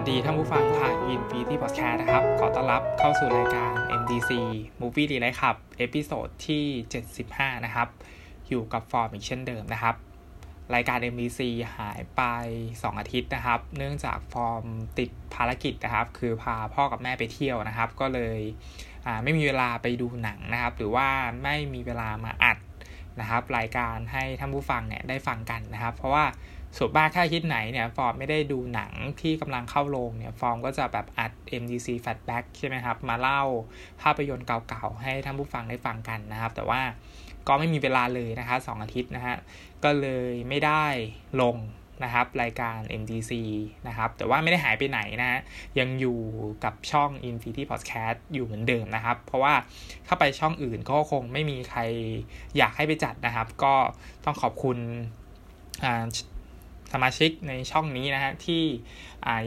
สวัสดีท่านผู้ฟังทางยินฟีที่พอดแคสต์นะครับ ขอต้อนรับเข้าสู่รายการ MDC Movie d e l i g h t ครับ episode ที่ 75 นะครับ อยู่กับฟอร์มอีกเช่นเดิมนะครับ รายการ MDC หายไป 2 อาทิตย์นะครับ เนื่องจากฟอร์มติดภารกิจนะครับ คือพาพ่อกับแม่ไปเที่ยวนะครับ ก็เลยไม่มีเวลาไปดูหนังนะครับ หรือว่าไม่มีเวลามาอัดนะครับ รายการให้ท่านผู้ฟังเนี่ยได้ฟังกันนะครับ เพราะว่า ส่วนมากถ้าคิดไหนเนี่ยฟอร์มไม่ได้ดูหนังที่กำลังเข้าโรงเนี่ยฟอร์มก็จะแบบอัด MDC Fatback ใช่ไหมครับ มาเล่าภาพยนตร์เก่าๆ ให้ท่านผู้ฟังได้ฟังกันนะครับ แต่ว่าก็ไม่มีเวลาเลยนะคะสองอาทิตย์นะฮะก็เลยไม่ได้ลงนะครับรายการ MDC นะครับ แต่ว่าไม่ได้หายไปไหนนะฮะยังอยู่กับช่อง Infinity Podcast อยู่เหมือนเดิมนะครับ เพราะว่าถ้าไปช่องอื่นก็คงไม่มีใครอยากให้ไปจัดนะครับ ก็ต้องขอบคุณ สมาชิกในช่องนี้นะฮะที่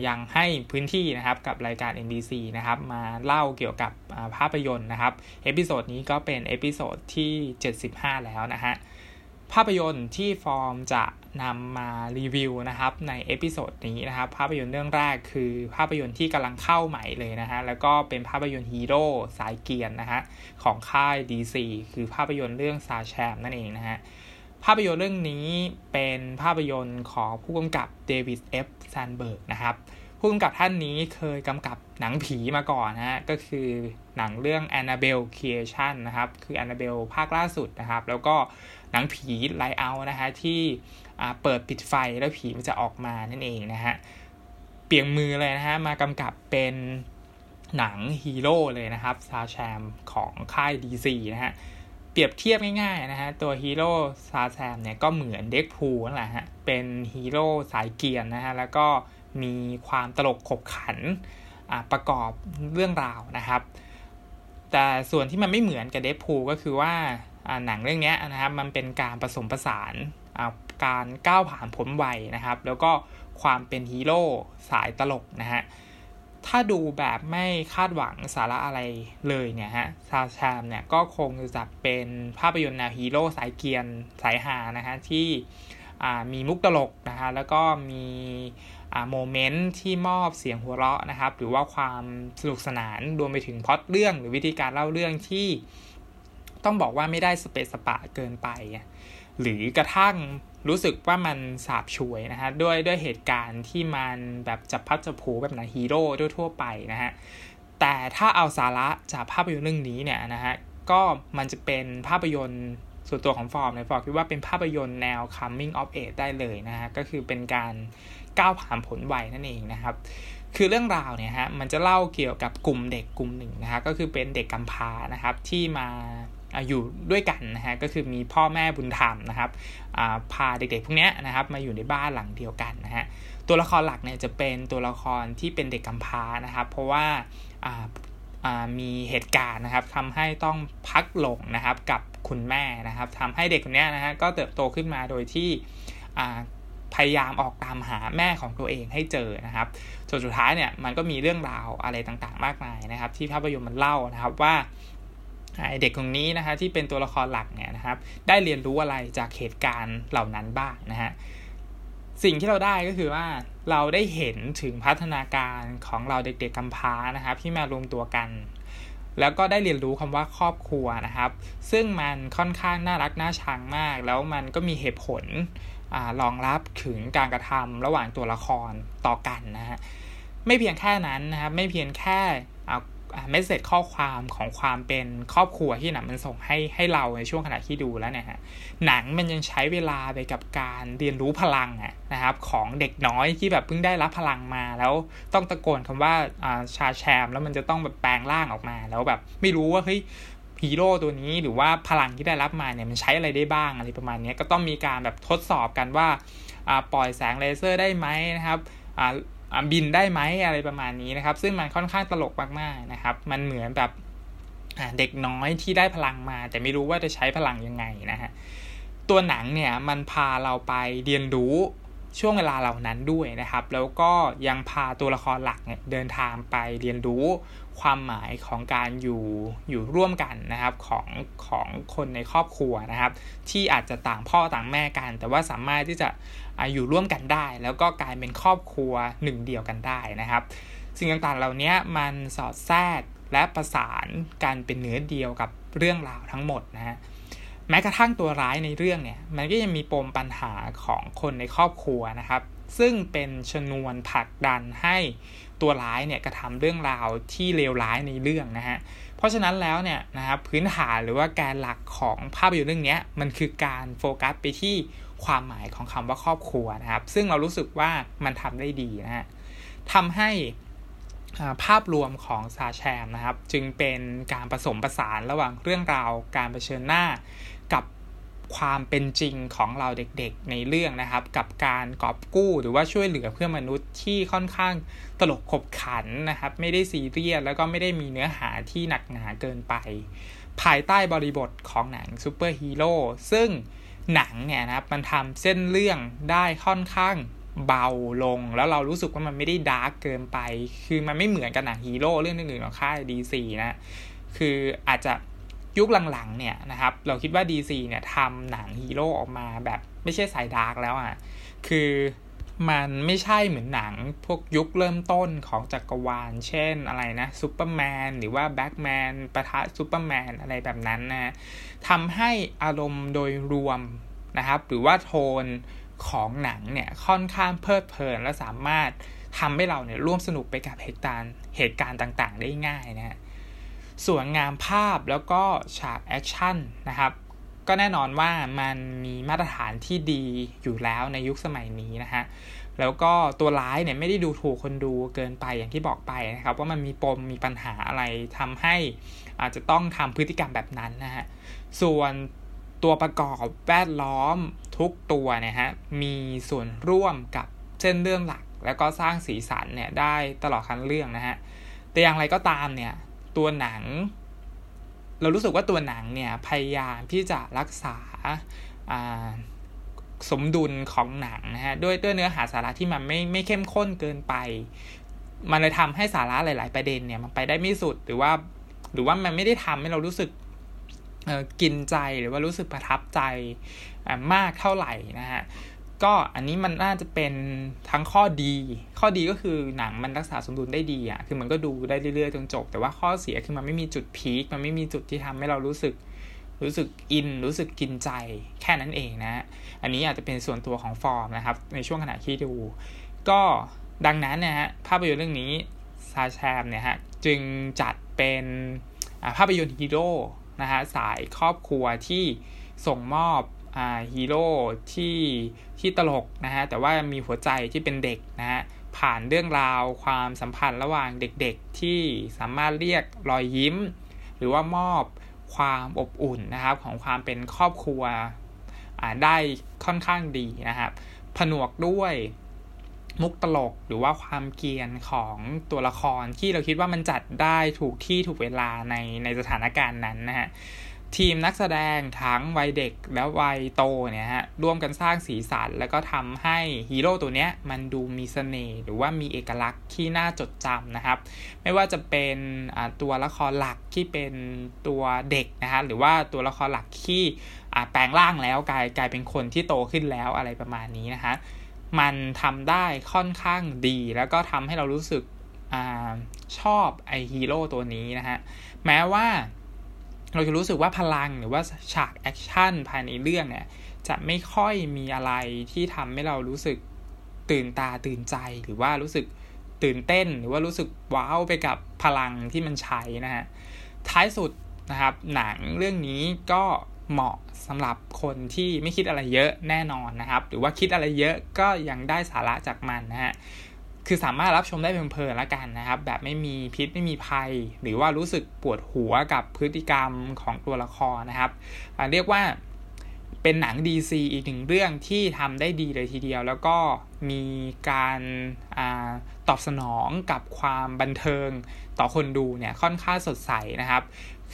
ยังให้พื้นที่นะครับกับรายการ MDC นะครับมาเล่าเกี่ยวกับภาพยนตร์นะครับ episode นี้ก็เป็น episode ที่ 75 แล้วนะฮะภาพยนตร์ที่ฟอร์มจะนำมารีวิวนะครับใน episode นี้นะครับภาพยนตร์เรื่องแรกคือภาพยนตร์ที่กำลังเข้าใหม่เลยนะฮะแล้วก็เป็นภาพยนตร์ฮีโร่สายเกียร์นนะฮะของค่าย DC คือภาพยนตร์เรื่องซาแชมนั่นเองนะฮะ ภาพยนตร์เรื่องนี้เป็นภาพยนตร์ของผู้กำกับเดวิดเอฟแซนเบิร์กนะครับ ผู้กำกับท่านนี้เคยกำกับหนังผีมาก่อนนะฮะ ก็คือหนังเรื่อง Annabelle Creation นะครับ คือ Annabelle ภาคล่าสุดนะครับ แล้วก็หนังผีไลเอานะฮะ ที่เปิดปิดไฟแล้วผีมันจะออกมานั่นเองนะฮะ เปลี่ยนมือเลยนะฮะ มากำกับเป็นหนังฮีโร่เลยนะครับ Shazam ของค่าย DC นะฮะ เปรียบเทียบง่ายๆนะฮะ ตัวฮีโร่ Shazam เนี่ยก็เหมือนเด็กพูนั่นแหละฮะ เป็นฮีโร่สายเกรียนนะฮะ แล้วก็มีความตลกขบขันประกอบเรื่องราวนะครับ แต่ส่วนที่มันไม่เหมือนกับ Deadpool ก็คือว่าหนังเรื่องนี้นะครับ มันเป็นการผสมผสานการก้าวผ่านพ้นวัยนะครับ แล้วก็ความเป็นฮีโร่สายตลกนะฮะ ถ้าดูแบบไม่คาดหวังสาระอะไรเลยเนี่ยฮะ Shazam เนี่ยก็คงจะเป็นภาพยนตร์แนวฮีโร่สายเกรียนสายฮานะฮะที่มีมุกตลกนะฮะแล้วก็มี moment ที่มอบเสียงหัวเราะนะครับ หรือว่าความสนุกสนานรวมไปถึงพล็อตเรื่องหรือวิธีการเล่าเรื่องที่ต้องบอกว่าไม่ได้สเปซสปะเกินไป หรือกระทั่ง รู้สึกว่ามันสาบช่วยนะฮะด้วยด้วยเหตุการณ์ที่มันแบบจับพัดจับผูแบบหนังฮีโร่ทั่วไปนะฮะแต่ถ้าเอาสาระจากภาพยนตร์เรื่องนี้เนี่ยนะฮะก็มันจะเป็นภาพยนตร์ส่วนตัวของฟอร์มเนี่ยฟอร์มคิดว่าเป็นภาพยนตร์แนว coming of age ได้เลยนะฮะก็คือเป็นการก้าวผ่านผลวัยนั่นเองนะครับคือเรื่องราวเนี่ยฮะมันจะเล่าเกี่ยวกับกลุ่มเด็กกลุ่มหนึ่งนะฮะก็คือเป็นเด็กกำพร้านะครับที่มา อยู่ด้วยกันนะฮะก็คือมีพ่อแม่บุญธรรมนะครับพาเด็กๆพวกนี้นะครับมาอยู่ในบ้านหลังเดียวกันนะฮะตัวละครหลักเนี่ยจะเป็นตัวละครที่เป็นเด็กกำพร้านะครับ เพราะว่ามีเหตุการณ์นะครับทำให้ต้องพักหลงนะครับกับคุณแม่นะครับทำให้เด็กคนนี้นะฮะก็เติบโตขึ้นมาโดยที่พยายามออกตามหาแม่ของตัวเองให้เจอนะครับส่วนสุดท้ายเนี่ยมันก็มีเรื่องราวอะไรต่างๆ มากมายนะครับ ที่ภาพยนตร์มันเล่านะครับว่า เด็กคนนี้นะฮะที่เป็นตัวละครหลักเนี่ยนะครับ ได้เรียนรู้อะไรจากเหตุการณ์เหล่านั้นบ้างนะฮะสิ่งที่เราได้ก็คือว่าเราได้เห็นถึงพัฒนาการของเราเด็กๆกำพร้านะครับ ที่มารวมตัวกัน แล้วก็ได้เรียนรู้คำว่าครอบครัวนะครับ ซึ่งมันค่อนข้างน่ารักน่าชังมาก แล้วมันก็มีเหตุผลรองรับถึงการกระทำระหว่างตัวละครต่อกันนะฮะไม่เพียงแค่นั้นนะครับ ไม่เพียงแค่ เมสเซจข้อความของความเป็นครอบครัวที่หนังมันส่งให้ให้เราในช่วงขณะที่ดูแล้วเนี่ยฮะหนังมันยังใช้เวลาไปกับการเรียนรู้พลังอะนะครับของเด็กน้อยที่แบบเพิ่งได้รับพลังมา แล้วต้องตะโกนคำว่าชาแชม แล้วมันจะต้องแบบแปลงร่างออกมา แล้วแบบไม่รู้ว่าเฮ้ยฮีโร่ตัวนี้หรือว่าพลังที่ได้รับมาเนี่ยมันใช้อะไรได้บ้างอะไรประมาณนี้ก็ต้องมีการแบบทดสอบกันว่าปล่อยแสงเลเซอร์ได้ไหมนะครับ บินได้ไหมอะไรประมาณนี้นะครับ ซึ่งมันค่อนข้างตลกมากๆนะครับ มันเหมือนแบบเด็กน้อยที่ได้พลังมา แต่ไม่รู้ว่าจะใช้พลังยังไงนะฮะตัวหนังเนี่ยมันพาเราไปเรียนรู้ช่วงเวลาเหล่านั้นด้วยนะครับ แล้วก็ยังพาตัวละครหลักเนี่ยเดินทางไปเรียนรู้ความหมายของการอยู่อยู่ร่วมกันนะครับของของคนในครอบครัวนะครับ ที่อาจจะต่างพ่อต่างแม่กัน แต่ว่าสามารถที่จะ อยู่ร่วมกันได้ แล้วก็กลายเป็นครอบครัวหนึ่งเดียวกันได้นะครับ สิ่งต่างๆเหล่านี้มันสอดแทรกและประสานการเป็นเนื้อเดียวกับเรื่องราวทั้งหมดนะฮะแม้กระทั่งตัวร้ายในเรื่องเนี่ยมันก็ยังมีปมปัญหาของคนในครอบครัวนะครับ ซึ่งเป็นชนวนผลักดันให้ตัวร้ายเนี่ยกระทำเรื่องราวที่เลวร้ายในเรื่องนะฮะเพราะฉะนั้นแล้วเนี่ยนะครับพื้นฐานหรือว่าแการหลักของภาพยนตร์เรื่องนี้มันคือการโฟกัสไปที่ ความหมายของคำว่าครอบครัวนะครับ ซึ่งเรารู้สึกว่ามันทำได้ดีนะฮะทำให้ภาพรวมของซาแชมนะครับ จึงเป็นการผสมผสานระหว่างเรื่องราวการเผชิญหน้ากับความเป็นจริงของเราเด็กๆในเรื่องนะครับ กับการกอบกู้หรือว่าช่วยเหลือเพื่อมนุษย์ที่ค่อนข้างตลกขบขันนะครับ ไม่ได้ซีเรียสแล้วก็ไม่ได้มีเนื้อหาที่หนักหนาเกินไป ภายใต้บริบทของหนังซูเปอร์ฮีโร่ซึ่ง หนังเนี่ยนะครับมันทำเส้นเรื่องได้ค่อนข้างเบาลง แล้วเรารู้สึกว่ามันไม่ได้ dark เกินไป คือมันไม่เหมือนกับหนังฮีโร่เรื่องอื่นๆของค่าย DC นะคืออาจจะยุคหลังๆเนี่ยนะครับเราคิดว่า DC เนี่ยทำหนังฮีโร่ออกมาแบบไม่ใช่สาย dark แล้วอะ่ะคือ มันไม่ใช่เหมือนหนังพวกยุคเริ่มต้นของจักรวาล เช่นอะไรนะซูเปอร์แมนหรือว่าแบ็กแมนประทะซูเปอร์แมนอะไรแบบนั้นนะทำให้อารมณ์โดยรวมนะครับ หรือว่าโทนของหนังเนี่ยค่อนข้างเพลิดเพลินและสามารถทำให้เราเนี่ยร่วมสนุกไปกับเหตุการณ์เหตุการณ์ต่างๆ ได้ง่ายนะส่วนงานภาพแล้วก็ฉากแอคชั่นนะครับ ก็แน่นอนว่ามันมีมาตรฐานที่ดีอยู่แล้วในยุคสมัยนี้นะฮะ แล้วก็ตัวร้ายเนี่ยไม่ได้ดูถูกคนดูเกินไปอย่างที่บอกไปนะครับ ว่ามันมีปมมีปัญหาอะไรทำให้อาจจะต้องทำพฤติกรรมแบบนั้นนะฮะ ส่วนตัวประกอบแวดล้อมทุกตัวเนี่ยฮะมีส่วนร่วมกับเส้นเรื่องหลัก แล้วก็สร้างสีสันเนี่ยได้ตลอดทั้งเรื่องนะฮะแต่อย่างไรก็ตามเนี่ยตัวหนัง เรารู้สึกว่าตัวหนังเนี่ยพยายามที่จะรักษาสมดุลของหนังนะฮะด้วยด้วยเนื้อหาสาระที่มันไม่ไม่เข้มข้นเกินไป มันเลยทำให้สาระหลาย ๆ ประเด็นเนี่ยมันไปได้ไม่สุดหรือว่า หรือว่ามันไม่ได้ทำให้เรารู้สึกกินใจหรือว่ารู้สึกประทับใจมากเท่าไหร่นะฮะ ก็อันนี้มันน่าจะเป็นทั้งข้อดี ข้อดีก็คือหนังมันรักษาสมดุลได้ดีอะ คือมันก็ดูได้เรื่อยๆจนจบ แต่ว่าข้อเสียคือมันไม่มีจุด peak มันไม่มีจุดที่ทำให้เรารู้สึก รู้สึก in รู้สึกกินใจ แค่นั้นเองนะ อันนี้อาจจะเป็นส่วนตัวของฟอร์มนะครับ ในช่วงขณะที่ดู ก็ดังนั้นนะฮะ ภาพยนตร์เรื่องนี้ Shazam เนี่ยฮะ จึงจัดเป็นภาพยนตร์ฮีโร่นะฮะ สายครอบครัวที่ส่งมอบ ฮีโร่ที่ที่ตลกนะฮะแต่ว่ามีหัวใจที่เป็นเด็กนะฮะผ่านเรื่องราวความสัมพันธ์ระหว่างเด็กๆ ที่สามารถเรียกรอยยิ้ม หรือว่ามอบความอบอุ่นนะครับของความเป็นครอบครัวได้ค่อนข้างดีนะครับ ผนวกด้วยมุกตลกหรือว่าความเกียนของตัวละครที่เราคิดว่ามันจัดได้ถูกที่ถูกเวลาในในสถานการณ์นั้นนะฮะ ทีมนักแสดงทั้งวัยเด็กและวัยโตเนี่ยฮะร่วมกันสร้างสีสันแล้วก็ทำให้ฮีโร่ตัวเนี้ยมันดูมีเสน่ห์หรือว่ามีเอกลักษณ์ที่น่าจดจำนะครับ ไม่ว่าจะเป็นตัวละครหลักที่เป็นตัวเด็กนะฮะหรือว่าตัวละครหลักที่แปลงร่างแล้วกลายกลายเป็นคนที่โตขึ้นแล้วอะไรประมาณนี้นะฮะมันทำได้ค่อนข้างดี แล้วก็ทำให้เรารู้สึกอชอบไอ้ฮีโร่ตัวนี้นะฮะแม้ว่า เราจะรู้สึกว่าพลังหรือว่าฉากแอคชั่นภายในเรื่องเนี่ยจะไม่ค่อยมีอะไรที่ทำให้เรารู้สึกตื่นตาตื่นใจหรือว่ารู้สึกตื่นเต้น หรือว่ารู้สึกว้าวไปกับพลังที่มันใช้นะฮะท้ายสุดนะครับหนังเรื่องนี้ก็เหมาะสำหรับคนที่ไม่คิดอะไรเยอะแน่นอนนะครับ หรือว่าคิดอะไรเยอะก็ยังได้สาระจากมันนะฮะ คือสามารถรับชมได้เพลินๆแล้วกันนะครับ แบบไม่มีพิษไม่มีภัย หรือว่ารู้สึกปวดหัวกับพฤติกรรมของตัวละครนะครับ เรียกว่าเป็นหนัง DC อีกหนึ่งเรื่องที่ทำได้ดีเลยทีเดียว แล้วก็มีการอตอบสนองกับความบันเทิงต่อคนดูเนี่ยค่อนข้างสดใสนะครับ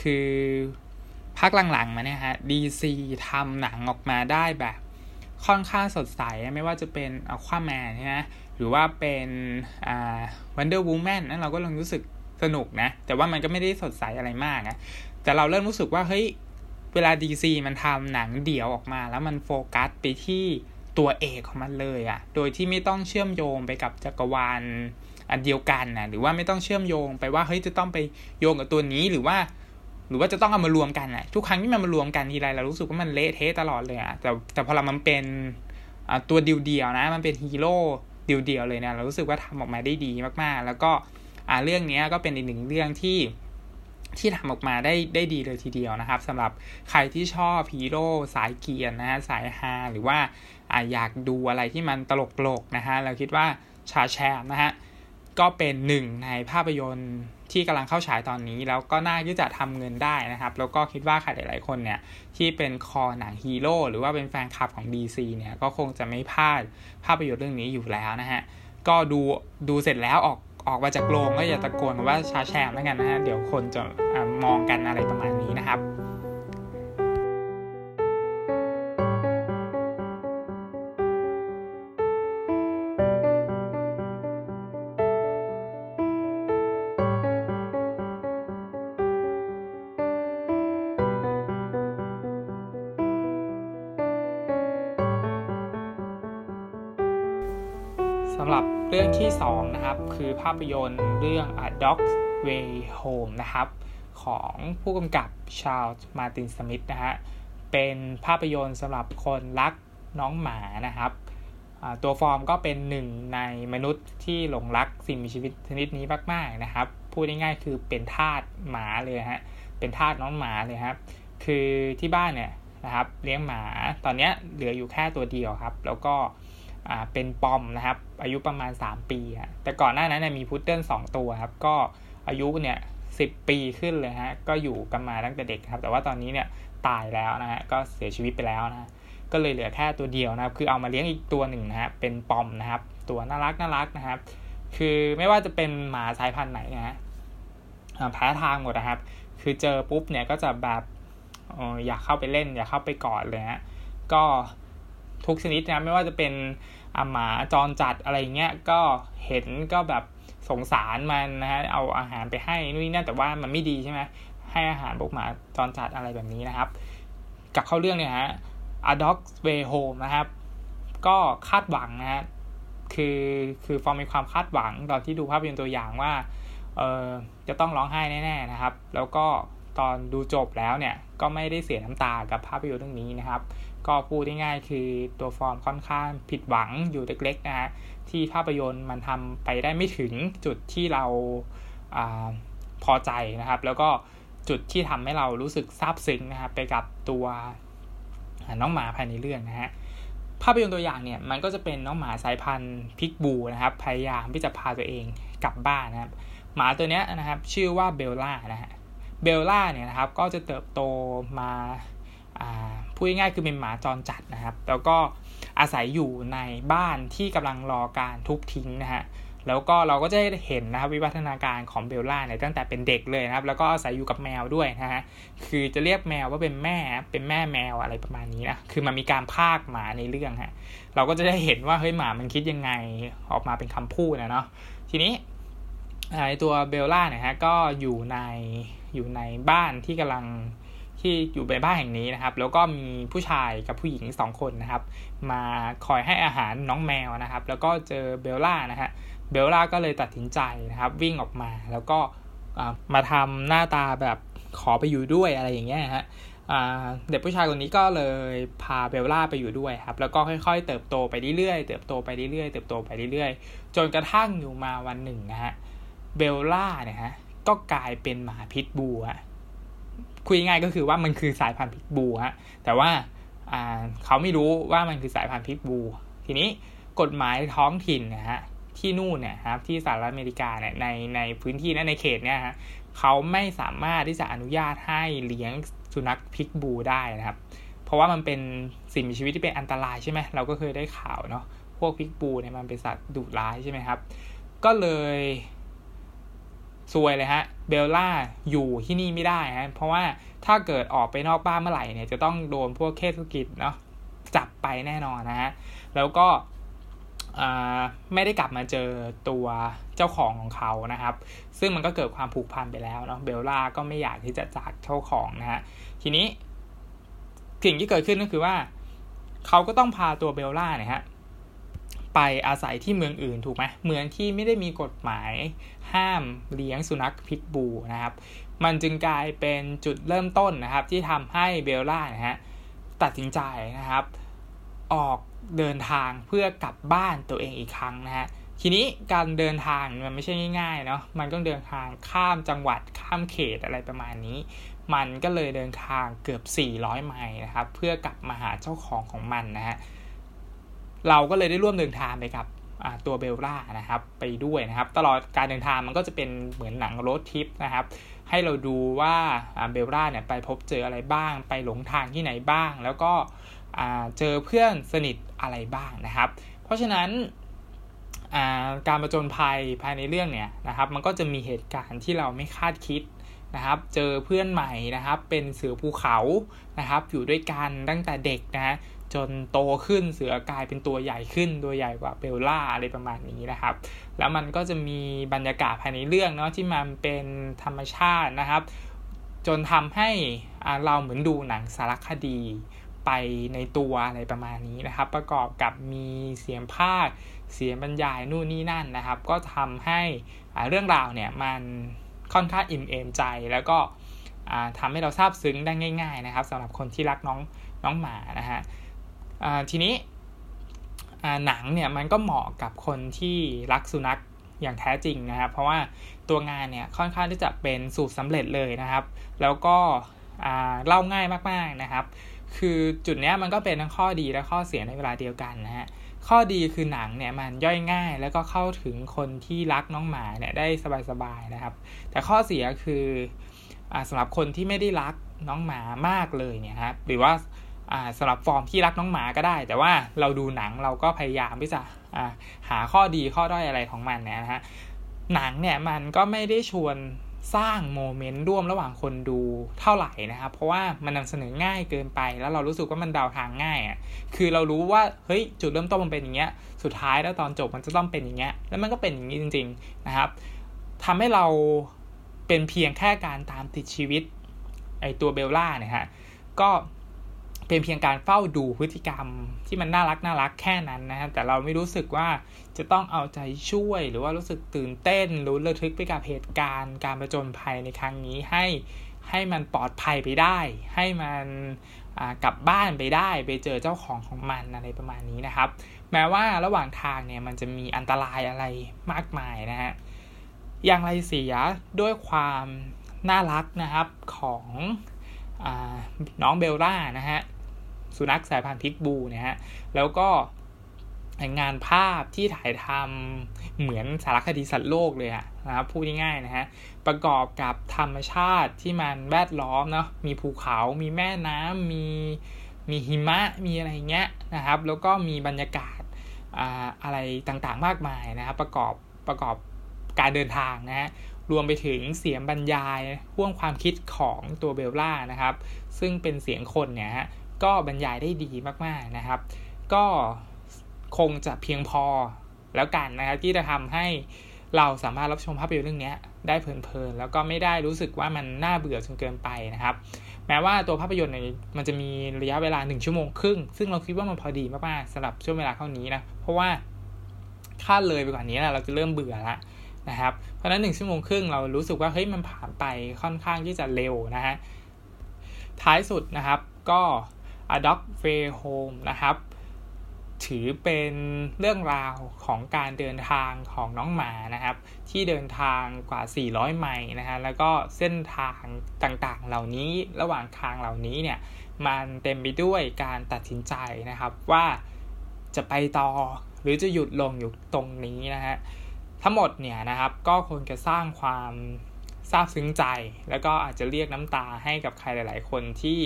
คือภาคหลังๆมาเนี่ยฮะ DC ทำหนังออกมาได้แบบค่อนข้างสดใส ไม่ว่าจะเป็นอควาแมนนะ หรือว่าเป็นอ่าวันเดอร์วูแมนนั่นเราก็ลองรู้สึกสนุกนะ แต่ว่ามันก็ไม่ได้สดใสอะไรมากนะแต่เราเริ่มรู้สึกว่าเฮ้ยเวลา DC มันทำหนังเดี่ยวออกมา แล้วมันโฟกัสไปที่ตัวเอกของมันเลยอะ่ะโดยที่ไม่ต้องเชื่อมโยงไปกับจักรวาลอันเดียวกันนะหรือว่าไม่ต้องเชื่อมโยงไปว่าเฮ้ยจะต้องไปโยงกับตัวนี้หรือว่า หรือว่าจะต้องเอามารวมกันอะทุกครั้งที่มันมารวมกันทีไรเรารู้สึกว่ามันเละเทะตลอดเลยอะแต่แต่พอเรามันเป็นตัวเดียวๆนะ มันเป็นฮีโร่ เดียวๆเลยนะเรารู้สึกว่าทำออกมาได้ดีมากๆ แล้วก็อ่าเรื่องนี้ก็เป็นอีกหนึ่งเรื่องที่ที่ทำออกมาได้ได้ดีเลยทีเดียวนะครับสำหรับใครที่ชอบฮีโร่สายเกียร์นะฮะสายฮาหรือว่าออยากดูอะไรที่มันตลกๆนะฮะเราคิดว่าชาแชมนะฮะก็เป็นหนึ่งในภาพยนตร์ ที่กำลังเข้าฉายตอนนี้ แล้วก็น่าที่จะทำเงินได้นะครับ แล้วก็คิดว่าใครหลายๆคนเนี่ยที่เป็นคอหนังฮีโร่หรือว่าเป็นแฟนคลับของ DC เนี่ยก็คงจะไม่พลาดภาพยนตร์เรื่องนี้อยู่แล้วนะฮะก็ดูดูเสร็จแล้วออกออกมาจากโรงก็อย่าตะโกนว่าชาแชมแล้วกันนะฮะเดี๋ยวคนจะมองกันอะไรประมาณนี้นะครับ นะครับ คือภาพยนตร์เรื่อง A Dog's Way Home นะครับ ของผู้กำกับชาลส์มาตินสมิธนะฮะเป็นภาพยนตร์สำหรับคนรักน้องหมานะครับตัวฟอร์มก็เป็นหนึ่งในมนุษย์ที่หลงรักสิ่งมีชีวิตชนิดนี้มากๆนะครับ พูดง่ายๆคือเป็นทาสหมาเลยฮะ เป็นทาสน้องหมาเลยครับ คือที่บ้านเนี่ยนะครับ เลี้ยงหมาตอนนี้เหลืออยู่แค่ตัวเดียวครับ แล้วก็เ่าเป็นปอมนะครับ อายุประมาณ 3 ปีฮะแต่ก่อนหน้านั้นมีพุดเดิ้ล2ตัวครับ ก็อายุเนี่ยสิปีขึ้นเลยฮะก็อยู่กันมาตั้งแต่เด็กครับ แต่ว่าตอนนี้เนี่ยตายแล้วนะฮะก็เสียชีวิตไปแล้วนะก็เลยเหลือแค่ตัวเดียวนะครับ คือเอามาเลี้ยงอีกตัวหนึ่งนะฮะเป็นปอมนะครับ ตัวน่ารักน่ารักนะครับ คือไม่ว่าจะเป็นหมาสายพันธุ์ไหนนะฮะแพ้ทางหมดนะครับ คือเจอปุ๊บเนี่ยก็จะแบบอยากเข้าไปเล่น อยากเข้าไปกอดเลยฮะก็ทุกชนิดนะไม่ว่าจะเป็น อาหมาจรจัดอะไรเงี้ยก็เห็นก็แบบสงสารมันนะฮะเอาอาหารไปให้นู่นนี่นั่นแต่ว่ามันไม่ดีใช่ไหมให้อาหารพวกหมาจรจัดอะไรแบบนี้นะครับ กับเข้าเรื่องเนี่ยฮะ A Dog's Way Home นะครับ ก็คาดหวังนะฮะคือคือฟอร์มมีความคาดหวังตอนที่ดูภาพยนตร์ตัวอย่างว่าเออจะต้องร้องไห้แน่ๆนะครับ แล้วก็ตอนดูจบแล้วเนี่ยก็ไม่ได้เสียน้ำตากับภาพยนตร์เรื่องนี้นะครับ ก็พูดง่ายๆคือตัวฟอร์มค่อนข้างผิดหวังอยู่เล็กๆนะฮะที่ภาพยนตร์มันทำไปได้ไม่ถึงจุดที่เราอาพอใจนะครับ แล้วก็จุดที่ทำให้เรารู้สึกซาบซึ้งนะครับไปกับตัวน้องหมาภายในเรื่องนะฮะภาพยนตร์ตัวอย่างเนี่ยมันก็จะเป็นน้องหมาสายพันธุ์พิกบูนะครับ พยายามที่จะพาตัวเองกลับบ้านนะครับ หมาตัวนี้นะครับชื่อว่าเบลล่านะฮะเบลล่าเนี่ยนะครับก็จะเติบโตมา พูดง่ายๆคือเป็นหมาจรจัดนะครับ แล้วก็อาศัยอยู่ในบ้านที่กำลังรอการทุบทิ้งนะฮะแล้วก็เราก็จะเห็นนะครับวิวัฒนาการของเบลล่าเนี่ยตั้งแต่เป็นเด็กเลยนะครับ แล้วก็อาศัยอยู่กับแมวด้วยนะฮะคือจะเรียกแมวว่าเป็นแม่เป็นแม่แมวอะไรประมาณนี้นะคือมันมีการพากย์หมาในเรื่องฮะเราก็จะได้เห็นว่าเฮ้ยหมามันคิดยังไงออกมาเป็นคำพูดนะเนาะทีนี้ไอตัวเบลล่าเนี่ยฮะก็อยู่ในอยู่ในบ้านที่กำลัง ที่อยู่ในบ้านแห่งนี้นะครับ แล้วก็มีผู้ชายกับผู้หญิงสองคนนะครับ มาคอยให้อาหารน้องแมวนะครับ แล้วก็เจอเบลล่านะฮะเบลล่าก็เลยตัดสินใจนะครับ วิ่งออกมาแล้วก็มาทำหน้าตาแบบขอไปอยู่ด้วยอะไรอย่างเงี้ยฮะเด็กผู้ชายคนนี้ก็เลยพาเบลล่าไปอยู่ด้วยครับ แล้วก็ค่อยๆ เติบโตไปเรื่อยๆ เติบโตไปเรื่อยๆ เติบโตไปเรื่อยๆ จนกระทั่งอยู่มาวันหนึ่งนะฮะ เบลล่าเนี่ยฮะ ก็กลายเป็นหมาพิษบูฮะ คุยง่ายก็คือว่ามันคือสายพันธุ์พิกบูฮะแต่ว่าเขาไม่รู้ว่ามันคือสายพันธุ์พิกบู ทีนี้กฎหมายท้องถิ่นนะฮะที่นู่นเนี่ยครับที่สหรัฐอเมริกาเนี่ยในในพื้นที่นั้นในเขตเนี่ยฮะเขาไม่สามารถที่จะอนุญาตให้เลี้ยงสุนัขพิกบูได้นะครับ เพราะว่ามันเป็นสิ่งมีชีวิตที่เป็นอันตรายใช่ไหมเราก็เคยได้ข่าวเนาะพวกพิกบูเนี่ยมันเป็นสัตว์ดุร้ายใช่ไหมครับ ก็เลย ซวยเลยฮะเบลล่าอยู่ที่นี่ไม่ได้ฮะเพราะว่าถ้าเกิดออกไปนอกบ้านเมื่อไหร่เนี่ยจะต้องโดนพวกเทศกิจเนาะจับไปแน่นอนนะฮะแล้วก็ไม่ได้กลับมาเจอตัวเจ้าของของเขานะครับ ซึ่งมันก็เกิดความผูกพันไปแล้วเนาะเบลล่าก็ไม่อยากที่จะจากเจ้าของนะฮะทีนี้สิ่งที่เกิดขึ้นก็คือว่า เขาก็ต้องพาตัวเบลล่าเนี่ยฮะไปอาศัยที่เมืองอื่นถูกไหมเมืองที่ไม่ได้มีกฎหมาย ห้ามเลี้ยงสุนัขพิษบูนะครับ มันจึงกลายเป็นจุดเริ่มต้นนะครับ ที่ทำให้เบลล่านะฮะตัดสินใจนะครับ ออกเดินทางเพื่อกลับบ้านตัวเองอีกครั้งนะฮะทีนี้การเดินทางมันไม่ใช่ง่ายๆเนาะมันต้องเดินทางข้ามจังหวัดข้ามเขตอะไรประมาณนี้ มันก็เลยเดินทางเกือบ 400 ไมล์นะครับ เพื่อกลับมาหาเจ้าของของมันนะฮะเราก็เลยได้ร่วมเดินทางไปกับ ตัวเบลล่านะครับไปด้วยนะครับ ตลอดการเดินทางมันก็จะเป็นเหมือนหนังรถทิปนะครับ ให้เราดูว่าเบลล่าเนี่ยไปพบเจออะไรบ้าง ไปหลงทางที่ไหนบ้าง แล้วก็เจอเพื่อนสนิทอะไรบ้างนะครับ เพราะฉะนั้นการประจนภัยภายในเรื่องเนี่ยนะครับ มันก็จะมีเหตุการณ์ที่เราไม่คาดคิดนะครับ เจอเพื่อนใหม่นะครับ เป็นเสือภูเขานะครับ อยู่ด้วยกันตั้งแต่เด็กนะ จนโตขึ้นเสือกลายเป็นตัวใหญ่ขึ้นตัวใหญ่กว่าเบลล่าอะไรประมาณนี้นะครับ แล้วมันก็จะมีบรรยากาศภายในเรื่องเนาะที่มันเป็นธรรมชาตินะครับ จนทำให้เราเหมือนดูหนังสารคดีไปในตัวอะไรประมาณนี้นะครับ ประกอบกับมีเสียงภาคเสียงบรรยายนู่นนี่นั่นนะครับ ก็ทำให้เรื่องราวเนี่ยมันค่อนข้างอิ่มเอมใจแล้วก็ทำให้เราซาบซึ้งได้ง่าย ๆ นะครับสำหรับคนที่รักน้องน้องหมานะฮะ ทีนี้หนังเนี่ยมันก็เหมาะกับคนที่รักสุนัขอย่างแท้จริงนะครับ เพราะว่าตัวงานเนี่ยค่อนข้างที่จะเป็นสูตรสำเร็จเลยนะครับ แล้วก็เล่าง่ายมากๆนะครับ คือจุดนี้มันก็เป็นทั้งข้อดีและข้อเสียในเวลาเดียวกันนะฮะข้อดีคือหนังเนี่ยมันย่อยง่าย แล้วก็เข้าถึงคนที่รักน้องหมาเนี่ยได้สบายๆนะครับ แต่ข้อเสียคืออสำหรับคนที่ไม่ได้รักน้องหมามากเลยเนี่ยครับหรือว่า สำหรับฟอร์มที่รักน้องหมาก็ได้ แต่ว่าเราดูหนังเราก็พยายามที่จะหาข้อดีข้อด้อยอะไรของมันนะฮะหนังเนี่ยมันก็ไม่ได้ชวนสร้างโมเมนต์ร่วมระหว่างคนดูเท่าไหร่นะครับ เพราะว่ามันนำเสนอง่ายเกินไป แล้วเรารู้สึกว่ามันเดาทางง่ายอะคือเรารู้ว่าเฮ้ยจุดเริ่มต้นมันเป็นอย่างเงี้ยสุดท้ายแล้วตอนจบมันจะต้องเป็นอย่างเงี้ยแล้วมันก็เป็นอย่างนี้จริง ๆนะครับทำให้เราเป็นเพียงแค่การตามติดชีวิตไอตัวเบลล่าเนี่ยฮะก็ เป็นเพียงการเฝ้าดูพฤติกรรมที่มันน่ารักน่ารักแค่นั้นนะฮะแต่เราไม่รู้สึกว่าจะต้องเอาใจช่วย หรือว่ารู้สึกตื่นเต้นรู้ระทึกไปกับเหตุการณ์การประจนภัยในครั้งนี้ให้ให้มันปลอดภัยไปได้ ให้มันกลับบ้านไปได้ไปเจอเจ้าของของมันอะไรประมาณนี้นะครับ แม้ว่าระหว่างทางเนี่ยมันจะมีอันตรายอะไรมากมายนะฮะอย่างไรเสียด้วยความน่ารักนะครับของอน้องเบลล่านะฮะ สุนัขสายพันธุ์พิกบูเนี่ยฮะแล้วก็งานภาพที่ถ่ายทำเหมือนสารคดีสัตว์โลกเลยอะนะครับพูดง่ายๆนะฮะประกอบกับธรรมชาติที่มันแวดล้อมเนาะมีภูเขา มีแม่น้ำมีมีหิมะมีอะไรเงี้ยนะครับ แล้วก็มีบรรยากาศอะไรต่างๆมากมายนะครับ ประกอบประกอบการเดินทางนะฮะรวมไปถึงเสียงบรรยายพ่วงความคิดของตัวเบลล่านะครับ ซึ่งเป็นเสียงคนเนี่ยฮะ ก็บรรยายได้ดีมากๆนะครับ ก็คงจะเพียงพอแล้วกันนะครับที่จะทำให้เราสามารถรับชมภาพยนตร์เรื่องนี้ได้เพลินๆแล้วก็ไม่ได้รู้สึกว่ามันน่าเบื่อจนเกินไปนะครับ แม้ว่าตัวภาพยนตร์เนี่ยมันจะมีระยะเวลา 1 ชั่วโมงครึ่ง ซึ่งเราคิดว่ามันพอดีมากๆสำหรับช่วงเวลาเท่านี้นะเพราะว่าถ้าเลยไปกว่านี้นะเราจะเริ่มเบื่อแล้วนะครับ เพราะนั้นหนึ่งชั่วโมงครึ่งเรารู้สึกว่าเฮ้ยมันผ่านไปค่อนข้างที่จะเร็วนะฮะท้ายสุดนะครับก็ A Dog Way Home นะครับ ถือเป็นเรื่องราวของการเดินทางของน้องหมานะครับ ที่เดินทางกว่า 400 ไมล์นะฮะแล้วก็เส้นทางต่างๆ เหล่านี้ระหว่างทางเหล่านี้เนี่ย มันเต็มไปด้วยการตัดสินใจนะครับว่าจะไปต่อหรือจะหยุดลงอยู่ตรงนี้นะฮะทั้งหมดเนี่ยนะครับก็คงจะสร้างความซาบซึ้งใจ แล้วก็อาจจะเรียกน้ำตาให้กับใครหลาย ๆ คนที่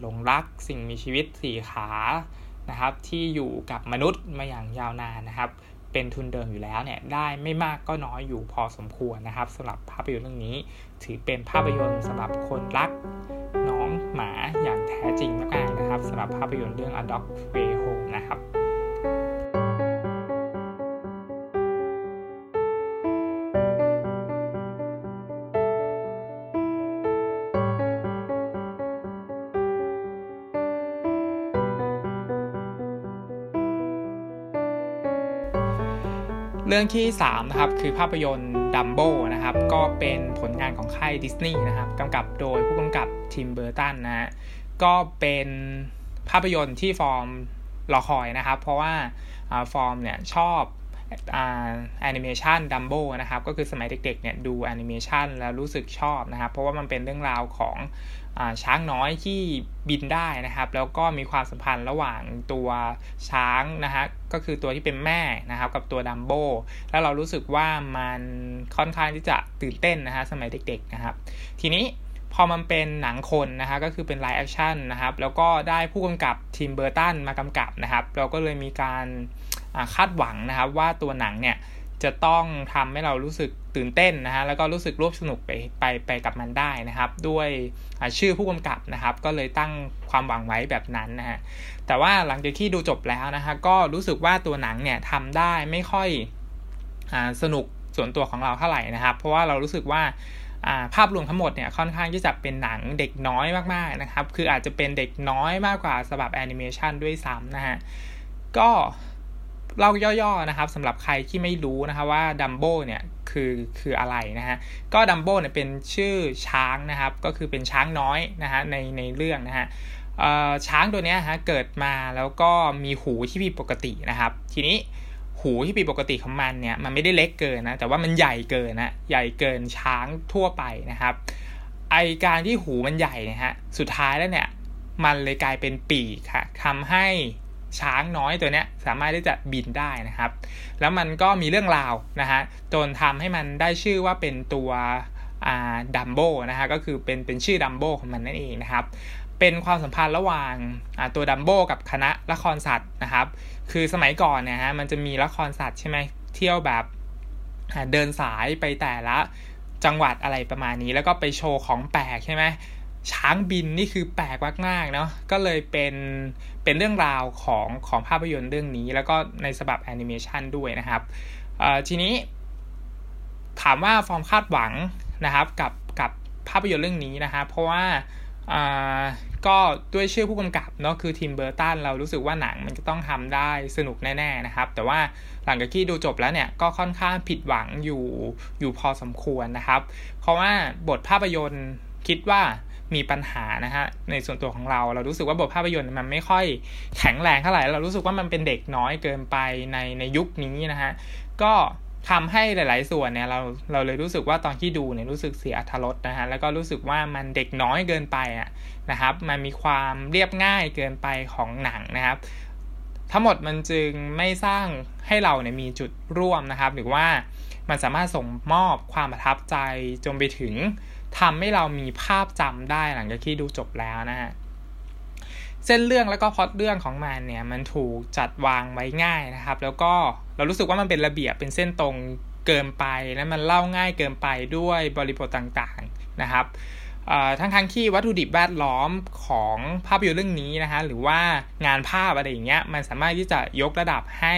หลงรักสิ่งมีชีวิตสี่ขานะครับ ที่อยู่กับมนุษย์มาอย่างยาวนานนะครับ เป็นทุนเดิมอยู่แล้วเนี่ยได้ไม่มากก็น้อยอยู่พอสมควรนะครับสำหรับภาพยนตร์เรื่องนี้ ถือเป็นภาพยนตร์สำหรับคนรักน้องหมาอย่างแท้จริงมากๆนะครับสำหรับภาพยนตร์เรื่อง A Dog Way Home นะครับ รื่องที่ 3 นะครับ คือภาพยนตร์ดัมโบนะครับ ก็เป็นผลงานของค่ายดิสนีย์นะครับกำกับโดยผู้กำกับทิมเบอร์ตันนะฮะก็เป็นภาพยนตร์ที่ฟอร์มรอคอยนะครับ เพราะว่าฟอร์มเนี่ยชอบ แอนิเมชันดัมโบนะครับ ก็คือสมัยเด็กๆเนี่ยดูแอนิเมชันแล้วรู้สึกชอบนะครับ เพราะว่ามันเป็นเรื่องราวของช้างน้อยที่บินได้นะครับ แล้วก็มีความสัมพันธ์ระหว่างตัวช้างนะฮะก็คือตัวที่เป็นแม่นะครับ กับตัวดัมโบแล้วเรารู้สึกว่ามันค่อนข้างที่จะตื่นเต้นนะฮะสมัยเด็ก ๆนะครับ ทีนี้พอมันเป็นหนังคนนะฮะก็คือเป็น live action นะครับ แล้วก็ได้ผู้กำกับทิมเบอร์ตันมากำกับนะครับ เราก็เลยมีการ คาดหวังนะครับว่าตัวหนังเนี่ยจะต้องทำให้เรารู้สึกตื่นเต้นนะฮะแล้วก็รู้สึกร่วมสนุกไปไปไปกับมันได้นะครับ ด้วยชื่อผู้กำกับนะครับ ก็เลยตั้งความหวังไว้แบบนั้นนะฮะแต่ว่าหลังจากที่ดูจบแล้วนะฮะก็รู้สึกว่าตัวหนังเนี่ยทำได้ไม่ค่อยอสนุกส่วนตัวของเราเท่าไหร่นะครับ เพราะว่าเรารู้สึกว่าภาพรวมทั้งหมดเนี่ยค่อนข้างที่จะเป็นหนังเด็กน้อยมากๆนะครับ คืออาจจะเป็นเด็กน้อยมากกว่าสำหรับแอนิเมชันด้วยซ้ำนะฮะก็ เล่าย่อๆนะครับสำหรับใครที่ไม่รู้นะครับว่าดัมโบเนี่ยคือคืออะไรนะฮะก็ดัมโบเนี่ยเป็นชื่อช้างนะครับ ก็คือเป็นช้างน้อยนะฮะในในเรื่องนะฮะช้างตัวนี้ฮะเกิดมาแล้วก็มีหูที่ผิดปกตินะครับ ทีนี้หูที่ผิดปกติของมันเนี่ยมันไม่ได้เล็กเกินนะแต่ว่ามันใหญ่เกินนะใหญ่เกินช้างทั่วไปนะครับ ไอการที่หูมันใหญ่นะฮะสุดท้ายแล้วเนี่ยมันเลยกลายเป็นปีกค่ะทำให้ ช้างน้อยตัวเนี้ยสามารถที่จะบินได้นะครับ แล้วมันก็มีเรื่องราวนะฮะจนทำให้มันได้ชื่อว่าเป็นตัวดัมโบนะฮะก็คือเป็นเป็นชื่อดัมโบของมันนั่นเองนะครับเป็นความสัมพันธ์ระหว่างตัวดัมโบกับคณะละครสัตว์นะครับ คือสมัยก่อนนะฮะมันจะมีละครสัตว์ใช่ไหมเที่ยวแบบเดินสายไปแต่ละจังหวัดอะไรประมาณนี้ แล้วก็ไปโชว์ของแปลกใช่ไหม ช้างบินนี่คือแปลกมากๆเนาะก็เลยเป็นเป็นเรื่องราวของของภาพยนตร์เรื่องนี้ แล้วก็ในฉบับแอนิเมชันด้วยนะครับทีนี้ ถามว่าฟอร์มคาดหวังนะครับกับกับภาพยนตร์เรื่องนี้นะครับเพราะว่าก็ด้วยชื่อผู้กำกับเนาะคือทิมเบอร์ตันเรารู้สึกว่าหนังมันจะต้องทำได้สนุกแน่ๆนะครับ แต่ว่าหลังจากที่ดูจบแล้วเนี่ยก็ค่อนข้างผิดหวังอยู่อยู่พอสมควรนะครับ เพราะว่าบทภาพยนตร์คิดว่า มีปัญหานะฮะในส่วนตัวของเรา เรารู้สึกว่าบทภาพยนตร์มันไม่ค่อยแข็งแรงเท่าไหร่เรารู้สึกว่ามันเป็นเด็กน้อยเกินไปในในยุคนี้นะฮะก็ทำให้หลาย ๆ ส่วนเนี่ยเราเราเลยรู้สึกว่าตอนที่ดูเนี่ยรู้สึกเสียอัธรสนะฮะแล้วก็รู้สึกว่ามันเด็กน้อยเกินไปอะนะครับ มันมีความเรียบง่ายเกินไปของหนังนะครับ ทั้งหมดมันจึงไม่สร้างให้เราเนี่ยมีจุดร่วมนะครับ หรือว่ามันสามารถส่งมอบความประทับใจจนไปถึง ทำให้เรามีภาพจำได้หลังจากที่ดูจบแล้วนะฮะเส้นเรื่องแล้วก็พอดเรื่องของมันเนี่ยมันถูกจัดวางไว้ง่ายนะครับ แล้วก็เรารู้สึกว่ามันเป็นระเบียบเป็นเส้นตรงเกินไปและมันเล่าง่ายเกินไปด้วยบริบทต่างๆนะครับทั้งทั้งที่วัตถุดิบแวดล้อมของภาพยนตร์เรื่องนี้นะฮะหรือว่างานภาพอะไรอย่างเงี้ยมันสามารถที่จะยกระดับให้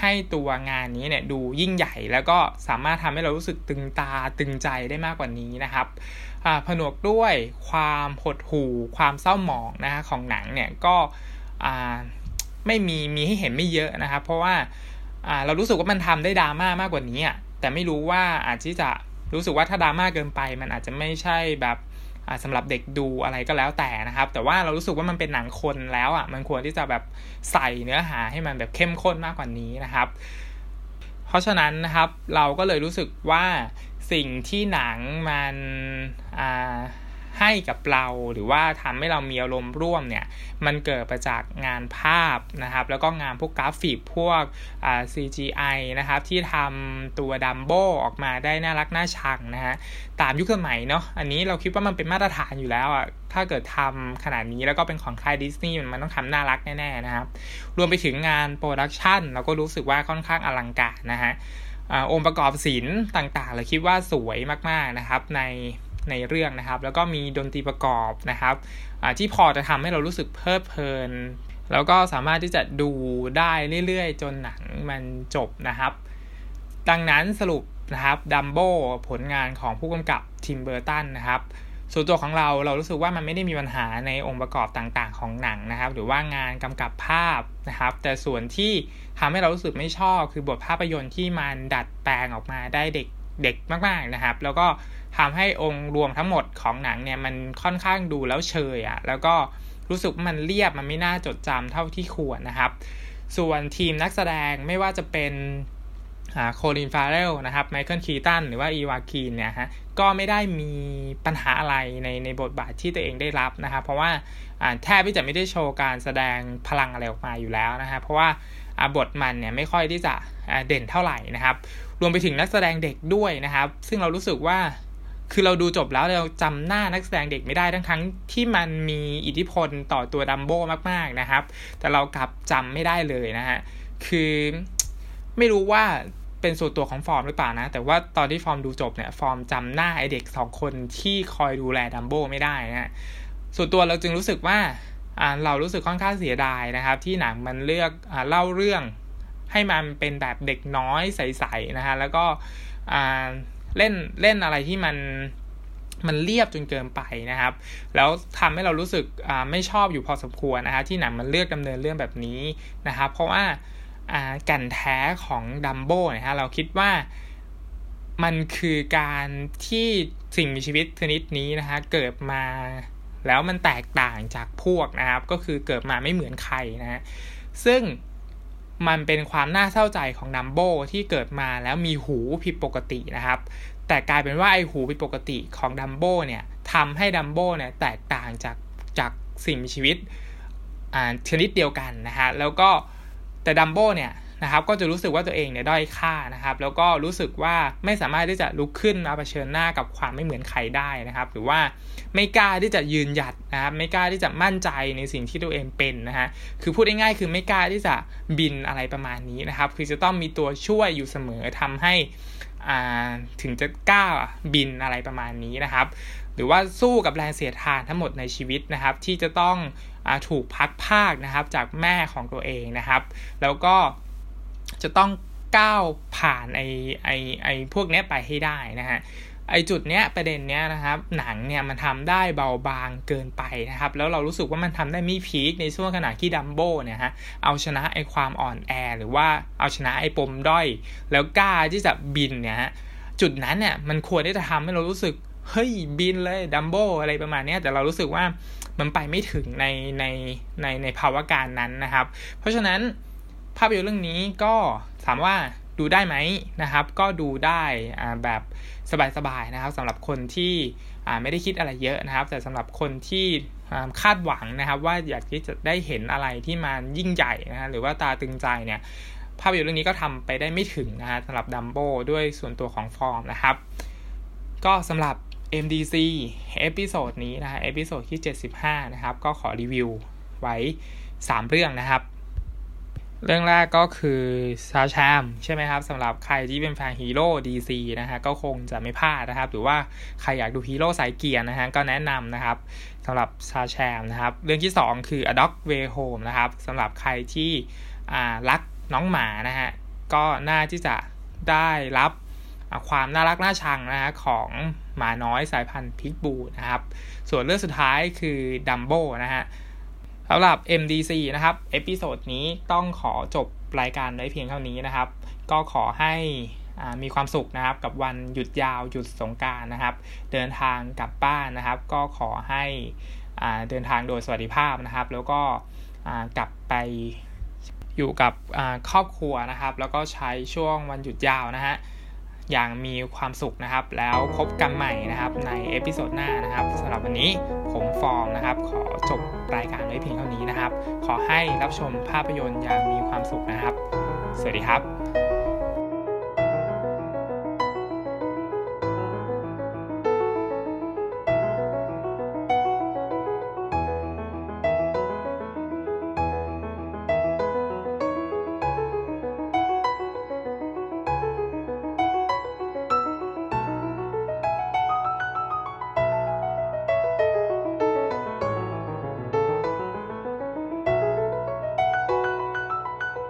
ให้ตัวงานนี้เนี่ยดูยิ่งใหญ่ แล้วก็สามารถทำให้เรารู้สึกตึงตาตึงใจได้มากกว่านี้นะครับผนวกด้วยความหดหู่ ความเศร้าหมองนะฮะของหนังเนี่ยก็ไม่มีมีให้เห็นไม่เยอะนะครับ เพราะว่าเรารู้สึกว่ามันทำได้ดราม่ามากกว่านี้อะแต่ไม่รู้ว่าอาจจะรู้สึกว่าถ้าดราม่าเกินไป มันอาจจะไม่ใช่แบบ สำหรับเด็กดูอะไรก็แล้วแต่นะครับ แต่ว่าเรารู้สึกว่ามันเป็นหนังคนแล้วอะมันควรที่จะแบบใส่เนื้อหาให้มันแบบเข้มข้นมากกว่านี้นะครับ เพราะฉะนั้นนะครับเราก็เลยรู้สึกว่าสิ่งที่หนังมันอ่า ให้กับเราหรือว่าทำให้เรามีอารมณ์ร่วมเนี่ยมันเกิดมาจากงานภาพนะครับ แล้วก็งานพวกกราฟิกพวกอ่า CGI นะครับที่ทำตัวดัมโบออกมาได้น่ารักน่าชังนะฮะตามยุคสมัยเนาะอันนี้เราคิดว่ามันเป็นมาตรฐานอยู่แล้วอะ่ะถ้าเกิดทำขนาดนี้แล้วก็เป็นของค่ายดิสนีย์มันต้องทำน่ารักแน่ๆนะครับ รวมไปถึงงาน production เราก็รู้สึกว่าค่อนข้างอลังการนะฮะองค์ประกอบศิลป์ต่างๆ เราคิดว่าสวยมากๆนะครับใน ในเรื่องนะครับ แล้วก็มีดนตรีประกอบนะครับที่พอจะทำให้เรารู้สึกเพลิดเพลิน แล้วก็สามารถที่จะดูได้เรื่อยๆ จนหนังมันจบนะครับ ดังนั้นสรุปนะครับดัมโบผลงานของผู้กำกับทิมเบอร์ตันนะครับส่วนตัวของเราเรารู้สึกว่ามันไม่ได้มีปัญหาในองค์ประกอบต่างๆ ของหนังนะครับ หรือว่างานกำกับภาพนะครับ แต่ส่วนที่ทำให้เรารู้สึกไม่ชอบคือบทภาพยนตร์ที่มันดัดแปลงออกมาได้เด็ก เด็กมากๆนะครับ แล้วก็ทำให้องค์รวมทั้งหมดของหนังเนี่ยมันค่อนข้างดูแล้วเชยอะ่ะแล้วก็รู้สึกมันเรียบมันไม่น่าจดจำเท่าที่ควรนะครับ ส่วนทีมนักแสดงไม่ว่าจะเป็นโคลินฟาเรลนะครับไมเคิลคีตันหรือว่าอีวาคีนเนี่ยฮะก็ไม่ได้มีปัญหาอะไรในในบทบาทที่ตัวเองได้รับนะครับ เพราะว่าแทบที่จะไม่ได้โชว์การแสดงพลังอะไรออกมาอยู่แล้วนะฮะเพราะว่าบทมันเนี่ยไม่ค่อยที่จะเด่นเท่าไหร่นะครับ รวมไปถึงนักแสดงเด็กด้วยนะครับ ซึ่งเรารู้สึกว่าคือเราดูจบแล้วเราจำหน้านักแสดงเด็กไม่ได้ทั้งทั้งที่มันมีอิทธิพลต่อตัวดัมโบ้มากๆนะครับ แต่เรากลับจำไม่ได้เลยนะฮะคือไม่รู้ว่าเป็นส่วนตัวของฟอร์มหรือเปล่านะ แต่ว่าตอนที่ฟอร์มดูจบเนี่ยฟอร์มจำหน้าไอเด็กสองคนที่คอยดูแลดัมโบไม่ได้นะส่วนตัวเราจึงรู้สึกว่าเรารู้สึกค่อนข้างเสียดายนะครับ ที่หนังมันเลือกอเล่าเรื่อง ให้มันเป็นแบบเด็กน้อยใสๆนะฮะแล้วก็เล่นเล่นอะไรที่มันมันเรียบจนเกินไปนะครับ แล้วทำให้เรารู้สึกไม่ชอบอยู่พอสมควรนะฮะที่หนังมันเลือกดำเนินเรื่องแบบนี้นะครับ เพราะว่ากันแท้ของดัมโบ้นะฮะเราคิดว่ามันคือการที่สิ่งมีชีวิตชนิดนี้นะฮะเกิดมาแล้วมันแตกต่างจากพวกนะครับ ก็คือเกิดมาไม่เหมือนใครนะฮะซึ่ง มันเป็นความน่าเศร้าใจของดัมโบที่เกิดมาแล้วมีหูผิดปกตินะครับ แต่กลายเป็นว่าไอหูผิดปกติของดัมโบเนี่ยทำให้ดัมโบเนี่ยแตกต่างจากจากสิ่งมีชีวิตชนิดเดียวกันนะฮะแล้วก็แต่ดัมโบเนี่ย นะครับก็จะรู้สึกว่าตัวเองเนี่ยด้อยค่านะครับ แล้วก็รู้สึกว่าไม่สามารถที่จะลุกขึ้นมาเผชิญหน้ากับความไม่เหมือนใครได้นะครับ หรือว่าไม่กล้าที่จะยืนหยัดนะครับไม่กล้าที่จะมั่นใจในสิ่งที่ตัวเองเป็นนะฮะคือพูดง่ายๆคือไม่กล้าที่จะบินอะไรประมาณนี้นะครับ คือจะต้องมีตัวช่วยอยู่เสมอทำให้ถึงจะกล้าบินอะไรประมาณนี้นะครับ หรือว่าสู้กับแรงเสียดทานทั้งหมดในชีวิตนะครับ ที่จะต้องอถูกพักภาคนะครับจากแม่ของตัวเองนะครับ แล้วก็ จะต้องก้าวผ่านไอไอไอพวกนี้ไปให้ได้นะฮะไอจุดเนี้ยประเด็นเนี้ยนะครับหนังเนี่ยมันทำได้เบาบางเกินไปนะครับ แล้วเรารู้สึกว่ามันทำได้ไม่พีคในช่วงขณะที่ดัมโบ้เนี่ยฮะเอาชนะไอความอ่อนแอ หรือว่าเอาชนะไอปมด้อย แล้วกล้าที่จะบินเนี่ยฮะจุดนั้นเนี่ยมันควรที่จะทำให้เรารู้สึกเฮ้ยบินเลยดัมโบ้อะไรประมาณนี้แต่เรารู้สึกว่ามันไปไม่ถึงในในในในภาวะการนั้นนะครับ เพราะฉะนั้น ภาพยนตร์เรื่องนี้ก็ถามว่าดูได้ไหมนะครับ ก็ดูได้แบบสบายๆนะครับสำหรับคนที่ไม่ได้คิดอะไรเยอะนะครับ แต่สำหรับคนที่คาดหวังนะครับ ว่าอยากที่จะได้เห็นอะไรที่มันยิ่งใหญ่นะฮะหรือว่าตราตรึงใจเนี่ยภาพยนตร์เรื่องนี้ก็ทำไปได้ไม่ถึงนะฮะสำหรับดัมโบด้วยส่วนตัวของฟอร์มนะครับ ก็สำหรับ MDC episode นี้นะฮะ episode ที่ 75 นะครับ ก็ขอรีวิวไว้ 3 เรื่องนะครับ เรื่องแรกก็คือShazam ใช่ไหมครับสำหรับใครที่เป็นแฟนฮีโร่ DC นะฮะก็คงจะไม่พลาดนะครับ หรือว่าใครอยากดูฮีโร่สายเกรียนนะฮะก็แนะนำนะครับสำหรับ Shazam นะครับ เรื่องที่ 2 คือ A Dog's Way Home นะครับสำหรับใครที่รักน้องหมานะฮะก็น่าที่จะได้รับความน่ารักน่าชังนะฮะของหมาน้อยสายพันธุ์พิตบูละครับ ส่วนเรื่องสุดท้ายคือ Dumbo นะฮะ สำหรับ MDC นะครับ episode นี้ต้องขอจบรายการไว้เพียงเท่านี้นะครับ ก็ขอให้มีความสุขนะครับกับวันหยุดยาวหยุดสงกรานต์นะครับ เดินทางกลับบ้านนะครับ ก็ขอให้เดินทางโดยสวัสดิภาพนะครับ แล้วก็กลับไปอยู่กับครอบครัวนะครับ แล้วก็ใช้ช่วงวันหยุดยาวนะฮะ อย่างมีความสุขนะครับ แล้วพบกันใหม่นะครับใน episode หน้านะครับสำหรับวันนี้ผมฟอร์มนะครับ ขอจบรายการไว้เพียงเท่านี้นะครับ ขอให้รับชมภาพยนตร์อย่างมีความสุขนะครับ สวัสดีครับ